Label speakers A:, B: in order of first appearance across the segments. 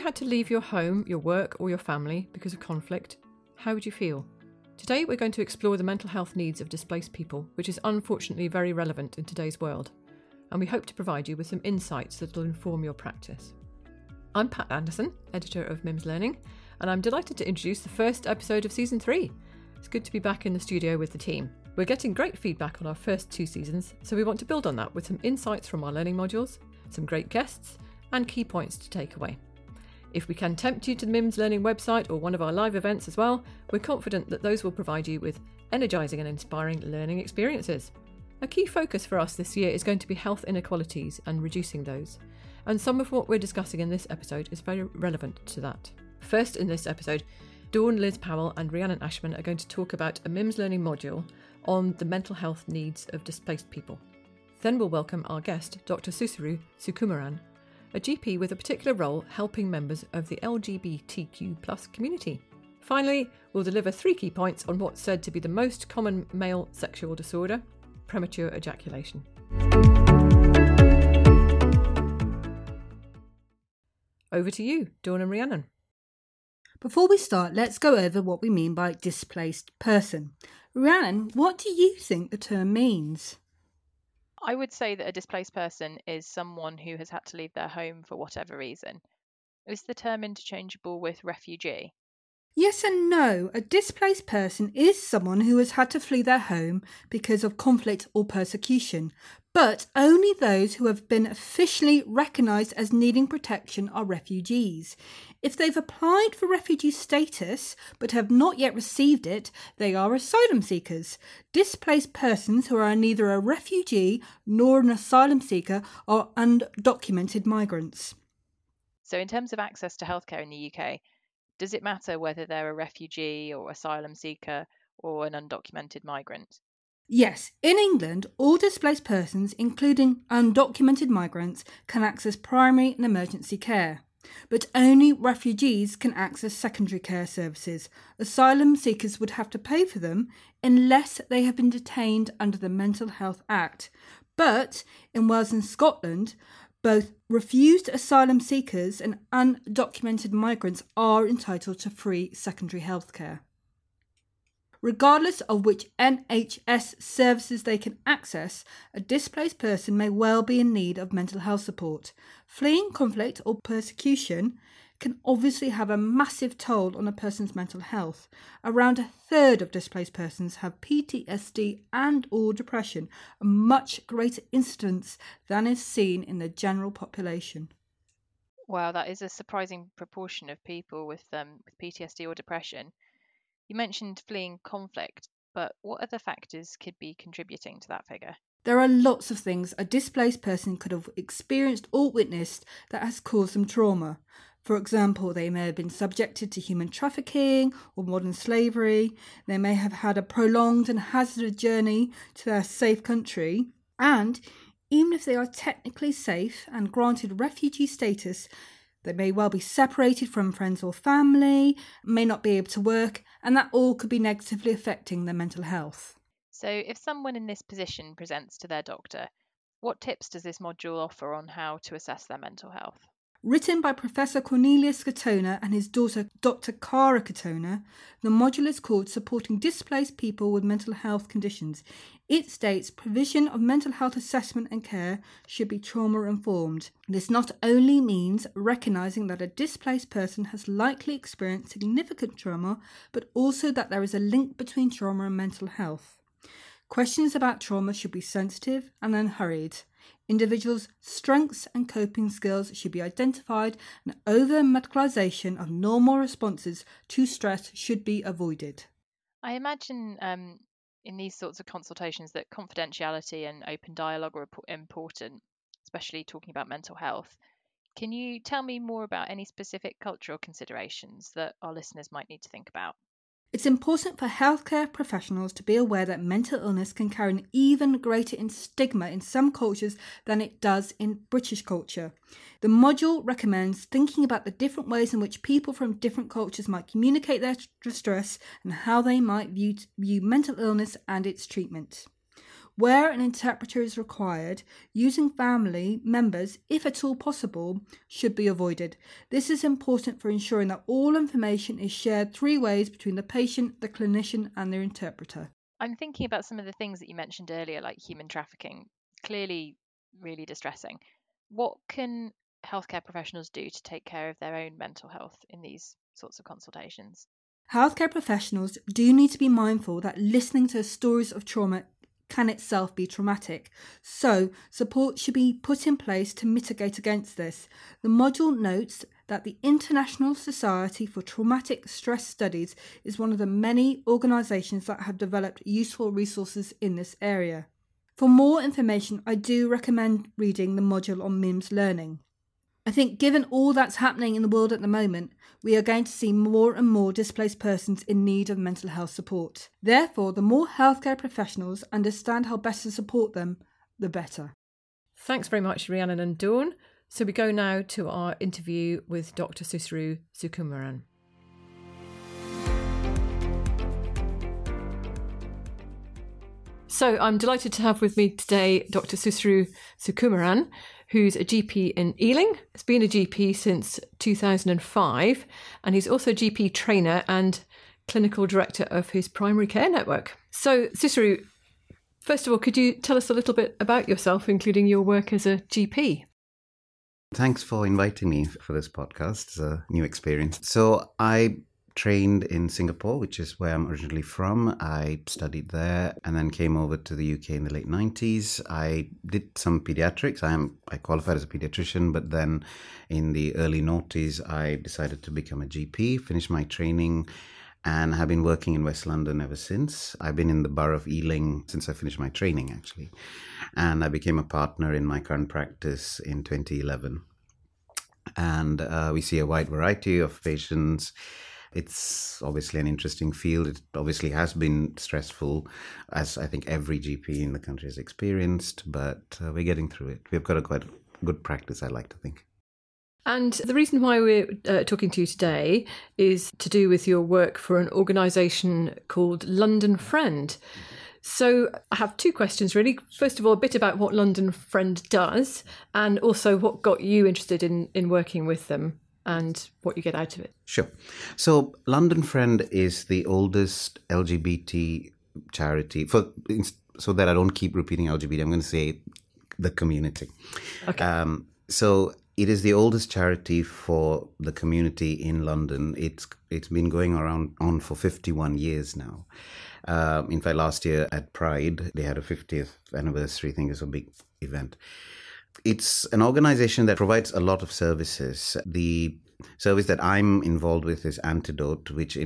A: you had to leave your home, your work, or your family because of conflict, how would you feel? Today, we're going to explore the mental health needs of displaced people, which is unfortunately very relevant in today's world, and we hope to provide you with some insights that will inform your practice. I'm Pat Anderson, editor of MIMS Learning, and I'm delighted to introduce the first episode of season three. It's good to be back in the studio with the team. We're getting great feedback on our first two seasons, so we want to build on that with some insights from our learning modules, some great guests, and key points to take away. If we can tempt you to the MIMS Learning website or one of our live events as well, we're confident that those will provide you with energising and inspiring learning experiences. A key focus for us this year is going to be health inequalities and reducing those. And some of what we're discussing in this episode is very relevant to that. First, in this episode, Dawn Liz Powell and Rhiannon Ashman are going to talk about a MIMS learning module on the mental health needs of displaced people. Then we'll welcome our guest, Dr. Susru Sukumaran, a GP with a particular role helping members of the LGBTQ community. Finally, we'll deliver three key points on what's said to be the most common male sexual disorder premature ejaculation. Over to you, Dawn and Rhiannon.
B: Before we start, let's go over what we mean by displaced person. Rhiannon, what do you think the term means?
C: I would say that a displaced person is someone who has had to leave their home for whatever reason. Is the term interchangeable with refugee?
B: Yes and no. A displaced person is someone who has had to flee their home because of conflict or persecution, but only those who have been officially recognised as needing protection are refugees. If they've applied for refugee status but have not yet received it, they are asylum seekers. Displaced persons who are neither a refugee nor an asylum seeker are undocumented migrants.
C: So, in terms of access to healthcare in the UK, does it matter whether they're a refugee or asylum seeker or an undocumented migrant?
B: Yes, in England, all displaced persons, including undocumented migrants, can access primary and emergency care. But only refugees can access secondary care services. Asylum seekers would have to pay for them unless they have been detained under the Mental Health Act. But in Wales and Scotland, both refused asylum seekers and undocumented migrants are entitled to free secondary health care. Regardless of which NHS services they can access, a displaced person may well be in need of mental health support. Fleeing conflict or persecution can obviously have a massive toll on a person's mental health. Around a third of displaced persons have PTSD and or depression, a much greater incidence than is seen in the general population.
C: Wow, that is a surprising proportion of people with um, with PTSD or depression. You mentioned fleeing conflict, but what other factors could be contributing to that figure?
B: There are lots of things a displaced person could have experienced or witnessed that has caused them trauma. For example, they may have been subjected to human trafficking or modern slavery. They may have had a prolonged and hazardous journey to their safe country. And even if they are technically safe and granted refugee status, they may well be separated from friends or family, may not be able to work, and that all could be negatively affecting their mental health.
C: So, if someone in this position presents to their doctor, what tips does this module offer on how to assess their mental health?
B: Written by Professor Cornelius Katona and his daughter Dr. Cara Katona, the module is called Supporting Displaced People with Mental Health Conditions. It states provision of mental health assessment and care should be trauma informed. This not only means recognizing that a displaced person has likely experienced significant trauma, but also that there is a link between trauma and mental health. Questions about trauma should be sensitive and unhurried. Individuals' strengths and coping skills should be identified, and over medicalisation of normal responses to stress should be avoided.
C: I imagine um, in these sorts of consultations that confidentiality and open dialogue are important, especially talking about mental health. Can you tell me more about any specific cultural considerations that our listeners might need to think about?
B: It's important for healthcare professionals to be aware that mental illness can carry an even greater stigma in some cultures than it does in British culture. The module recommends thinking about the different ways in which people from different cultures might communicate their distress and how they might view, view mental illness and its treatment. Where an interpreter is required, using family members, if at all possible, should be avoided. This is important for ensuring that all information is shared three ways between the patient, the clinician, and their interpreter.
C: I'm thinking about some of the things that you mentioned earlier, like human trafficking. Clearly, really distressing. What can healthcare professionals do to take care of their own mental health in these sorts of consultations?
B: Healthcare professionals do need to be mindful that listening to stories of trauma can itself be traumatic. So, support should be put in place to mitigate against this. The module notes that the International Society for Traumatic Stress Studies is one of the many organisations that have developed useful resources in this area. For more information, I do recommend reading the module on MIMS learning. I think, given all that's happening in the world at the moment, we are going to see more and more displaced persons in need of mental health support. Therefore, the more healthcare professionals understand how best to support them, the better.
A: Thanks very much, Rhiannon and Dawn. So we go now to our interview with Dr. Susru Sukumaran. So I'm delighted to have with me today Dr. Susru Sukumaran, who's a GP in Ealing. He's been a GP since 2005, and he's also a GP trainer and clinical director of his primary care network. So, Susru, first of all, could you tell us a little bit about yourself, including your work as a GP?
D: Thanks for inviting me for this podcast. It's a new experience. So, I trained in Singapore, which is where I'm originally from. I studied there and then came over to the UK in the late 90s. I did some pediatrics. I am I qualified as a pediatrician, but then in the early noughties, I decided to become a GP, finish my training and have been working in West London ever since. I've been in the borough of Ealing since I finished my training, actually. And I became a partner in my current practice in 2011. And uh, we see a wide variety of patients it's obviously an interesting field. It obviously has been stressful, as I think every GP in the country has experienced, but uh, we're getting through it. We've got a quite good practice, I like to think.
A: And the reason why we're uh, talking to you today is to do with your work for an organisation called London Friend. So I have two questions really. First of all, a bit about what London Friend does, and also what got you interested in, in working with them and what you get out of it.
D: Sure. So, London Friend is the oldest LGBT charity for so that I don't keep repeating LGBT. I'm going to say the community.
A: Okay. Um,
D: so it is the oldest charity for the community in London. It's it's been going around on for 51 years now. Um, in fact, last year at Pride, they had a 50th anniversary. I think it's a big event. It's an organization that provides a lot of services. The service that I'm involved with is Antidote, which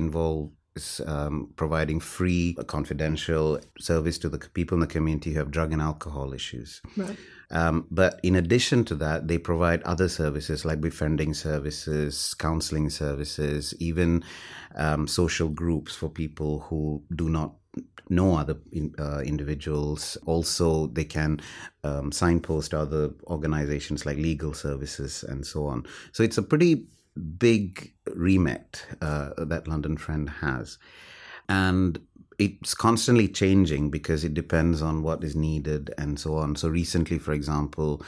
D: involves um, providing free, confidential service to the people in the community who have drug and alcohol issues.
A: Right.
D: Um, but in addition to that, they provide other services like befriending services, counseling services, even um, social groups for people who do not know other uh, individuals. Also, they can um, signpost other organizations like legal services and so on. So it's a pretty big remit uh, that London Friend has. And it's constantly changing because it depends on what is needed and so on. So recently, for example,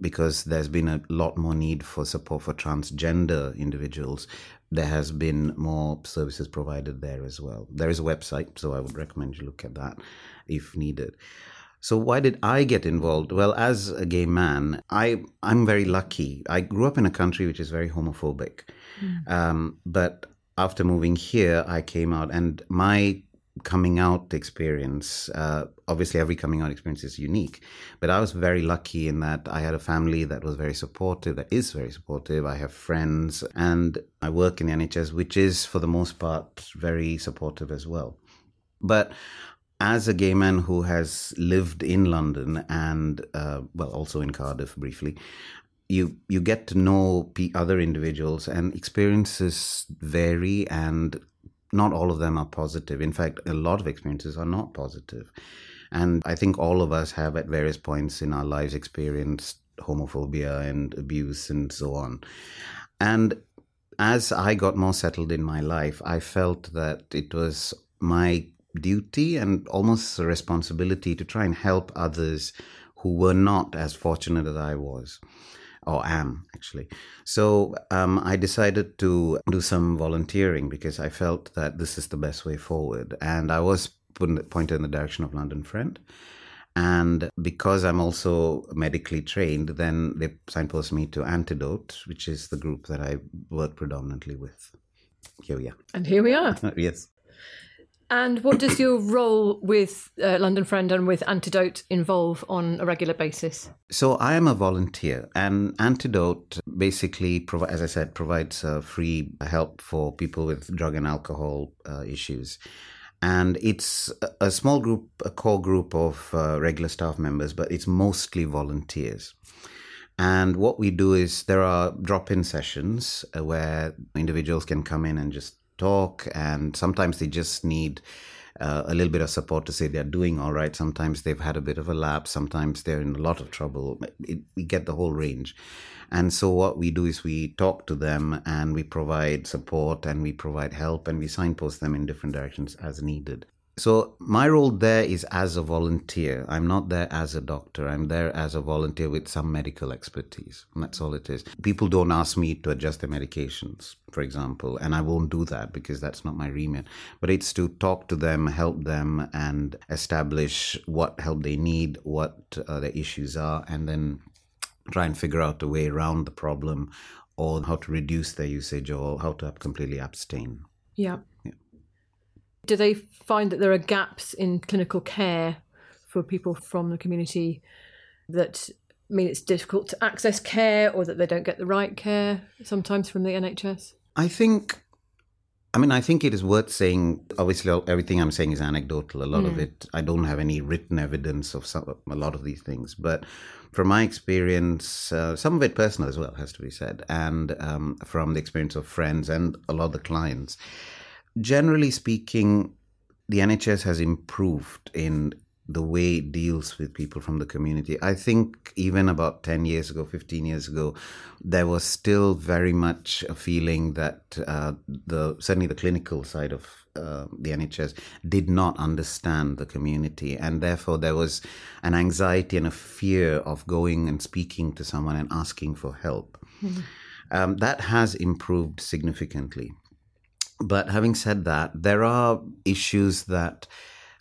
D: because there's been a lot more need for support for transgender individuals, there has been more services provided there as well. There is a website, so I would recommend you look at that if needed. So why did I get involved? Well, as a gay man, I I'm very lucky. I grew up in a country which is very homophobic, mm. um, but after moving here, I came out, and my coming out experience uh, obviously every coming out experience is unique but i was very lucky in that i had a family that was very supportive that is very supportive i have friends and i work in the nhs which is for the most part very supportive as well but as a gay man who has lived in london and uh, well also in cardiff briefly you you get to know other individuals and experiences vary and not all of them are positive. In fact, a lot of experiences are not positive. And I think all of us have at various points in our lives experienced homophobia and abuse and so on. And as I got more settled in my life, I felt that it was my duty and almost a responsibility to try and help others who were not as fortunate as I was or am actually. So um, I decided to do some volunteering because I felt that this is the best way forward. And I was pointed in the direction of London Friend. And because I'm also medically trained, then they signpost me to Antidote, which is the group that I work predominantly with. Here we are.
A: And here we are.
D: yes.
A: And what does your role with uh, London Friend and with Antidote involve on a regular basis?
D: So I am a volunteer, and Antidote basically, as I said, provides uh, free help for people with drug and alcohol uh, issues. And it's a small group, a core group of uh, regular staff members, but it's mostly volunteers. And what we do is there are drop in sessions uh, where individuals can come in and just talk, and sometimes they just need uh, a little bit of support to say they're doing all right. Sometimes they've had a bit of a lapse. Sometimes they're in a lot of trouble. It, we get the whole range. And so what we do is we talk to them and we provide support and we provide help and we signpost them in different directions as needed. So my role there is as a volunteer. I'm not there as a doctor. I'm there as a volunteer with some medical expertise. And that's all it is. People don't ask me to adjust their medications, for example, and I won't do that because that's not my remit. But it's to talk to them, help them, and establish what help they need, what uh, their issues are, and then try and figure out a way around the problem or how to reduce their usage or how to completely abstain.
A: Yeah. yeah. Do they find that there are gaps in clinical care for people from the community that mean it's difficult to access care or that they don't get the right care sometimes from the NHS?
D: I think I mean, I think it is worth saying. Obviously, everything I'm saying is anecdotal. A lot mm. of it, I don't have any written evidence of some, a lot of these things. But from my experience, uh, some of it personal as well has to be said, and um, from the experience of friends and a lot of the clients, generally speaking, the NHS has improved in the way it deals with people from the community. I think even about 10 years ago, 15 years ago, there was still very much a feeling that uh, the certainly the clinical side of uh, the NHS did not understand the community, and therefore there was an anxiety and a fear of going and speaking to someone and asking for help. Mm-hmm. Um, that has improved significantly. But having said that, there are issues that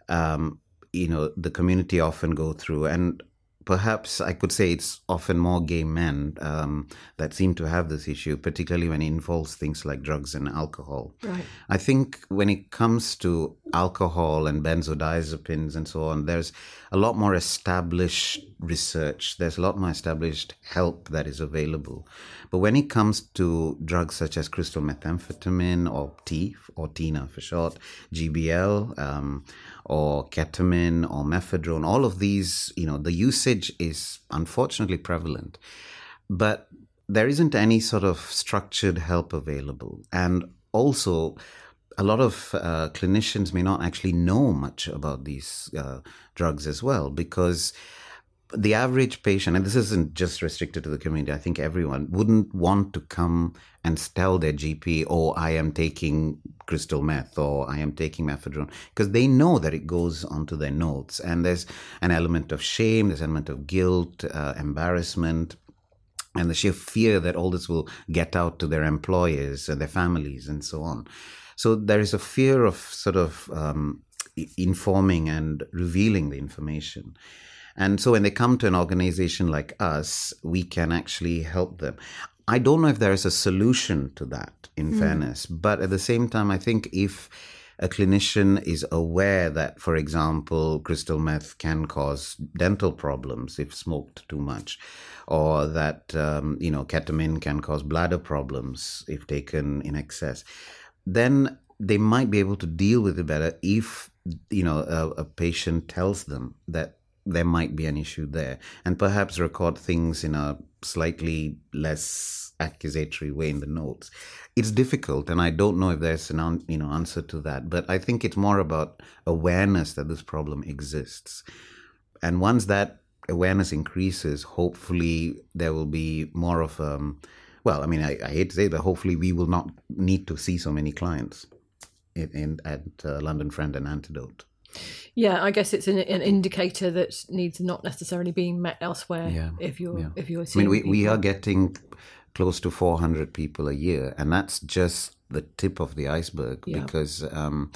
D: um, you know the community often go through, and perhaps I could say it's often more gay men um, that seem to have this issue, particularly when it involves things like drugs and alcohol.
A: Right.
D: I think when it comes to alcohol and benzodiazepines and so on, there's a lot more established research. There's a lot more established help that is available. But when it comes to drugs such as crystal methamphetamine or T or TINA for short, GBL, um, or ketamine or mephedrone, all of these, you know, the usage is unfortunately prevalent. But there isn't any sort of structured help available. And also, a lot of uh, clinicians may not actually know much about these uh, drugs as well because the average patient, and this isn't just restricted to the community, I think everyone wouldn't want to come and tell their GP, oh, I am taking crystal meth or I am taking mephedrone, because they know that it goes onto their notes. And there's an element of shame, there's an element of guilt, uh, embarrassment, and the sheer fear that all this will get out to their employers and their families and so on. So there is a fear of sort of um, informing and revealing the information. And so when they come to an organization like us, we can actually help them. I don't know if there is a solution to that, in mm. fairness, but at the same time, I think if a clinician is aware that, for example, crystal meth can cause dental problems if smoked too much, or that um, you know ketamine can cause bladder problems if taken in excess, then they might be able to deal with it better if you know a, a patient tells them that there might be an issue there. And perhaps record things in a slightly less accusatory way in the notes. It's difficult and i don't know if there's an you know answer to that but i think it's more about awareness that this problem exists. And once that awareness increases hopefully there will be more of um well i mean I, I hate to say that hopefully we will not need to see so many clients in, in at uh, London Friend and Antidote.
A: Yeah, I guess it's an, an indicator that needs not necessarily being met elsewhere.
D: Yeah,
A: if you're
D: yeah.
A: if you're
D: I mean, we, we are getting close to 400 people a year, and that's just the tip of the iceberg
A: Yeah.
D: because, um,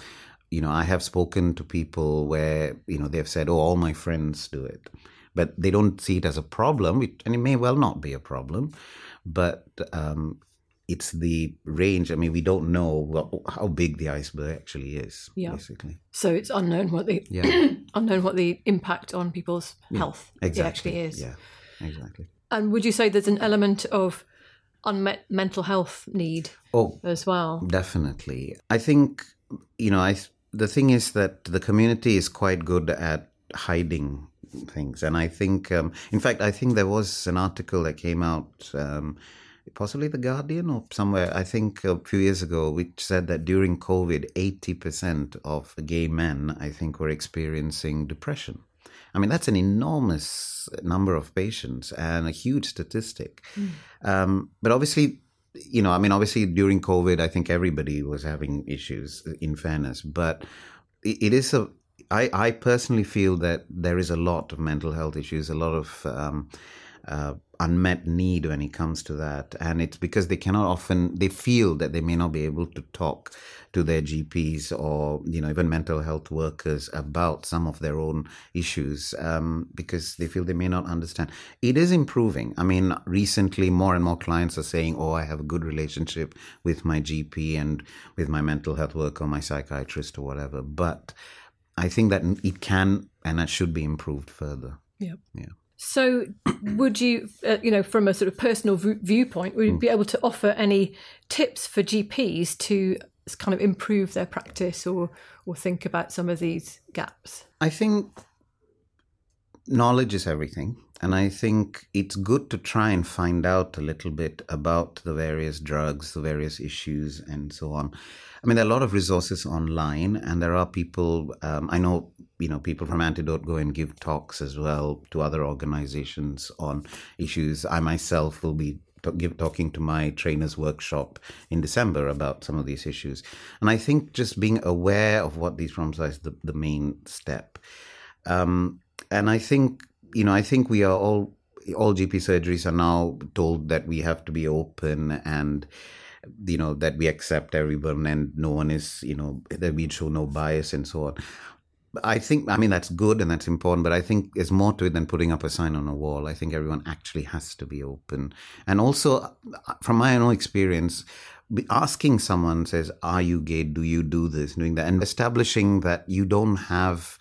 D: you know, I have spoken to people where, you know, they've said, oh, all my friends do it. But they don't see it as a problem, and it may well not be a problem. But um, it's the range. I mean, we don't know what, how big the iceberg actually is,
A: Yeah.
D: basically.
A: so it's unknown what the
D: Yeah.
A: unknown what the impact on people's
D: Yeah,
A: health
D: Exactly.
A: actually is.
D: Yeah, exactly.
A: And would you say there's an element of unmet mental health need
D: Oh,
A: as well?
D: Definitely. I think, you know, I the thing is that the community is quite good at hiding things. And I think, um, in fact, I think there was an article that came out, um, possibly The Guardian or somewhere, I think a few years ago, which said that during COVID, 80% of gay men, I think, were experiencing depression. I mean, that's an enormous number of patients and a huge statistic. Um, but obviously, you know, I mean, obviously during COVID, I think everybody was having issues, in fairness, but it is a, I, I personally feel that there is a lot of mental health issues, a lot of um, uh, unmet need when it comes to that. And it's because they cannot often, they feel that they may not be able to talk to their GPs or, you know, even mental health workers about some of their own issues um, because they feel they may not understand. It is improving. I mean, recently more and more clients are saying, oh, I have a good relationship with my GP and with my mental health worker, my psychiatrist or whatever. But I think that it can and that should be improved further.
A: Yeah.
D: Yeah.
A: So, would you, uh, you know, from a sort of personal v- viewpoint, would you be able to offer any tips for GPs to kind of improve their practice or or think about some of these gaps?
D: I think knowledge is everything. And I think it's good to try and find out a little bit about the various drugs, the various issues, and so on. I mean, there are a lot of resources online, and there are people, um, I know, you know, people from Antidote go and give talks as well to other organizations on issues. I myself will be give, talking to my trainers workshop in December about some of these issues. And I think just being aware of what these problems are is the, the main step. Um, and I think, you know, I think we are all, all GP surgeries are now told that we have to be open and, you know, that we accept everyone and no one is, you know, that we show no bias and so on. I think, I mean, that's good and that's important, but I think there's more to it than putting up a sign on a wall. I think everyone actually has to be open. And also, from my own experience, asking someone says, Are you gay? Do you do this? Doing that, and establishing that you don't have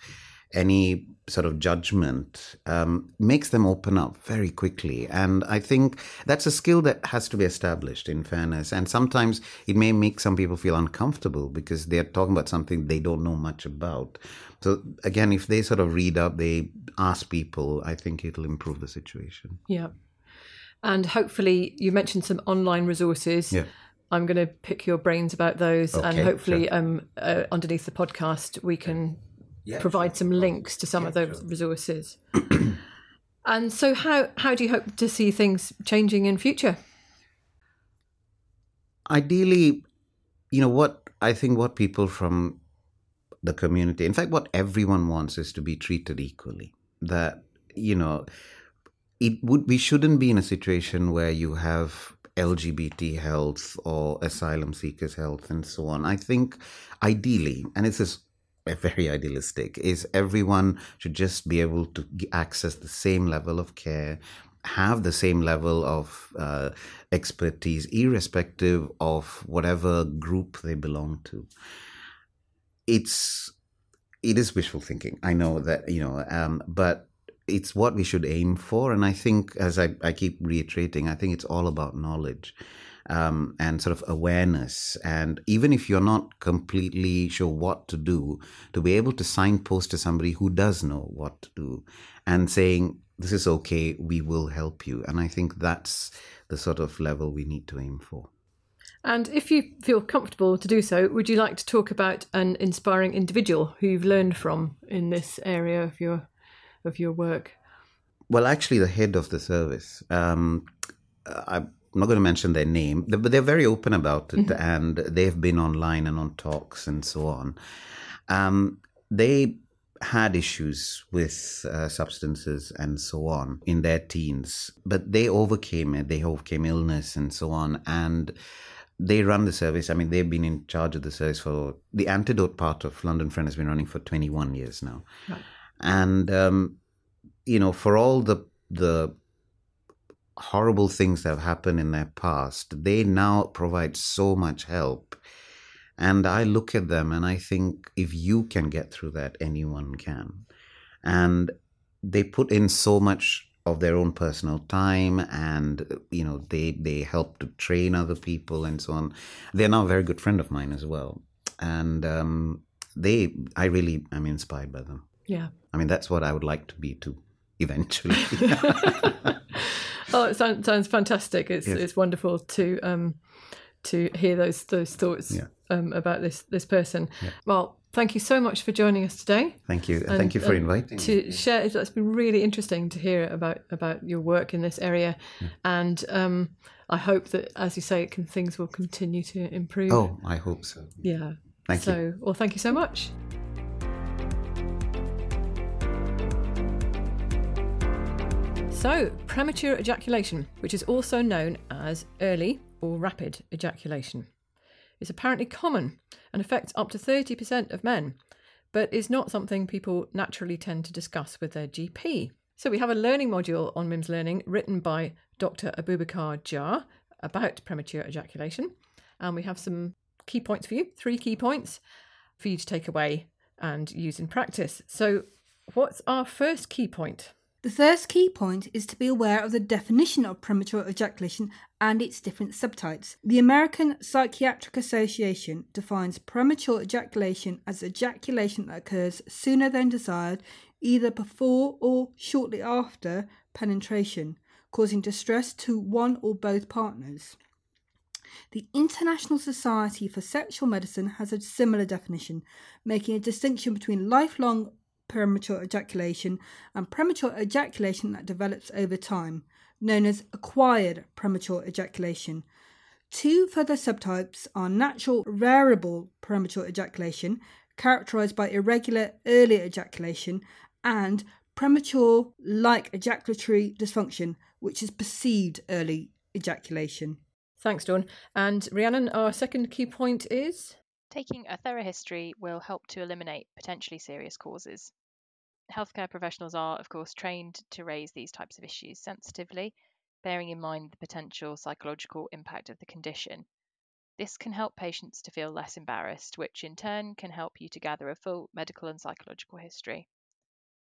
D: any sort of judgment um, makes them open up very quickly. And I think that's a skill that has to be established in fairness. And sometimes it may make some people feel uncomfortable because they're talking about something they don't know much about. So again, if they sort of read up, they ask people, I think it'll improve the situation.
A: Yeah. And hopefully, you mentioned some online resources.
D: Yeah.
A: I'm going to pick your brains about those, and hopefully,
D: sure.
A: um, uh, underneath the podcast, we can
D: Yeah,
A: provide some links to some
D: Yeah,
A: of those
D: sure.
A: resources. and so, how how do you hope to see things changing in future?
D: ideally, you know, what I think what people from the community, in fact, what everyone wants is to be treated equally. That, you know, it would, we shouldn't be in a situation where you have LGBT health or asylum seekers health and so on. I think ideally, and it's this is very idealistic, is everyone should just be able to access the same level of care, have the same level of uh, expertise, irrespective of whatever group they belong to. It's it is wishful thinking. I know that you know, um, but it's what we should aim for. And I think, as I, I keep reiterating, I think it's all about knowledge um, and sort of awareness. And even if you're not completely sure what to do, to be able to signpost to somebody who does know what to do and saying, this is okay, we will help you. And I think that's the sort of level we need to aim for.
A: And if you feel comfortable to do so, would you like to talk about an inspiring individual who you've learned from in this area of your of your work?
D: Well, actually, the head of the service. Um, I, I'm not going to mention their name, but they're very open about it,
A: Mm-hmm.
D: and they've been online and on talks and so on. Um, they had issues with uh, substances and so on in their teens, but they overcame it. They overcame illness and so on, and they run the service. I mean, they've been in charge of the service for the antidote part of London Friend has been running for 21 years now,
A: Right.
D: and um, you know, for all the the horrible things that have happened in their past, they now provide so much help. And I look at them and I think if you can get through that, anyone can. And they put in so much of their own personal time and you know they they help to train other people and so on they're now a very good friend of mine as well and um, they i really am inspired by them
A: Yeah.
D: i mean that's what i would like to be too eventually
A: oh, it sounds, sounds fantastic. It's
D: Yes.
A: it's wonderful to um to hear those those thoughts
D: Yeah.
A: um about this this person.
D: Yeah.
A: Well, thank you so much for joining us today.
D: thank you
A: And-
D: thank you for
A: and
D: inviting me
A: To share, it's been really interesting to hear about about your work in this area, and um, I hope that, as you say, it can, things will continue to improve.
D: oh i hope so
A: yeah.
D: Thank
A: so,
D: you.
A: well, thank you so much. So, premature ejaculation, which is also known as early or rapid ejaculation, is apparently common and affects up to 30% of men, but is not something people naturally tend to discuss with their GP. So, we have a learning module on MIMS Learning written by Dr. Abubakar Jar about premature ejaculation, and we have some key points for you three key points for you to take away and use in practice. So, what's our first key point?
B: The first key point is to be aware of the definition of premature ejaculation and its different subtypes. The American Psychiatric Association defines premature ejaculation as ejaculation that occurs sooner than desired, either before or shortly after penetration, causing distress to one or both partners. The International Society for Sexual Medicine has a similar definition, making a distinction between lifelong premature ejaculation and premature ejaculation that develops over time, known as acquired premature ejaculation. Two further subtypes are natural variable premature ejaculation, characterized by irregular early ejaculation, and premature like ejaculatory dysfunction, which is perceived early ejaculation.
A: Thanks, Dawn. And Rhiannon, our second key point is
C: Taking a thorough history will help to eliminate potentially serious causes. Healthcare professionals are, of course, trained to raise these types of issues sensitively, bearing in mind the potential psychological impact of the condition. This can help patients to feel less embarrassed, which in turn can help you to gather a full medical and psychological history.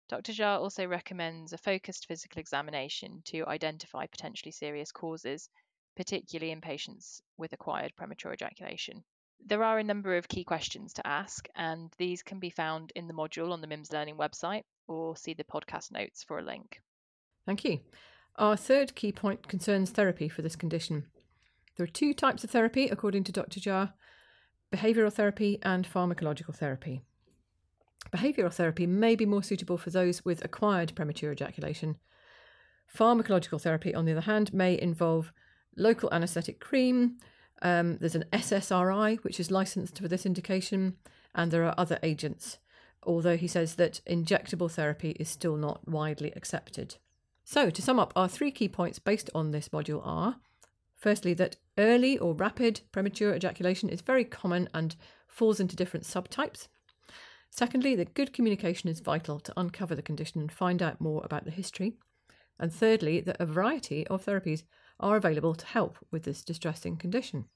C: Dr. Jar also recommends a focused physical examination to identify potentially serious causes, particularly in patients with acquired premature ejaculation. There are a number of key questions to ask, and these can be found in the module on the MIMS Learning website or see the podcast notes for a link.
A: thank you. Our third key point concerns therapy for this condition. There are two types of therapy, according to Dr. Jar behavioural therapy and pharmacological therapy. Behavioural therapy may be more suitable for those with acquired premature ejaculation. Pharmacological therapy, on the other hand, may involve local anaesthetic cream. Um, there's an SSRI, which is licensed for this indication, and there are other agents, although he says that injectable therapy is still not widely accepted. So, to sum up, our three key points based on this module are firstly, that early or rapid premature ejaculation is very common and falls into different subtypes. Secondly, that good communication is vital to uncover the condition and find out more about the history. And thirdly, that a variety of therapies are available to help with this distressing condition.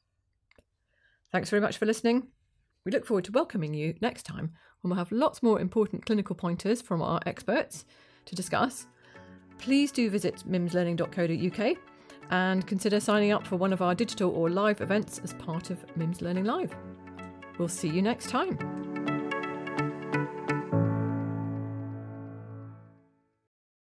A: Thanks very much for listening. We look forward to welcoming you next time when we'll have lots more important clinical pointers from our experts to discuss. Please do visit mimslearning.co.uk and consider signing up for one of our digital or live events as part of MIMS Learning Live. We'll see you next time.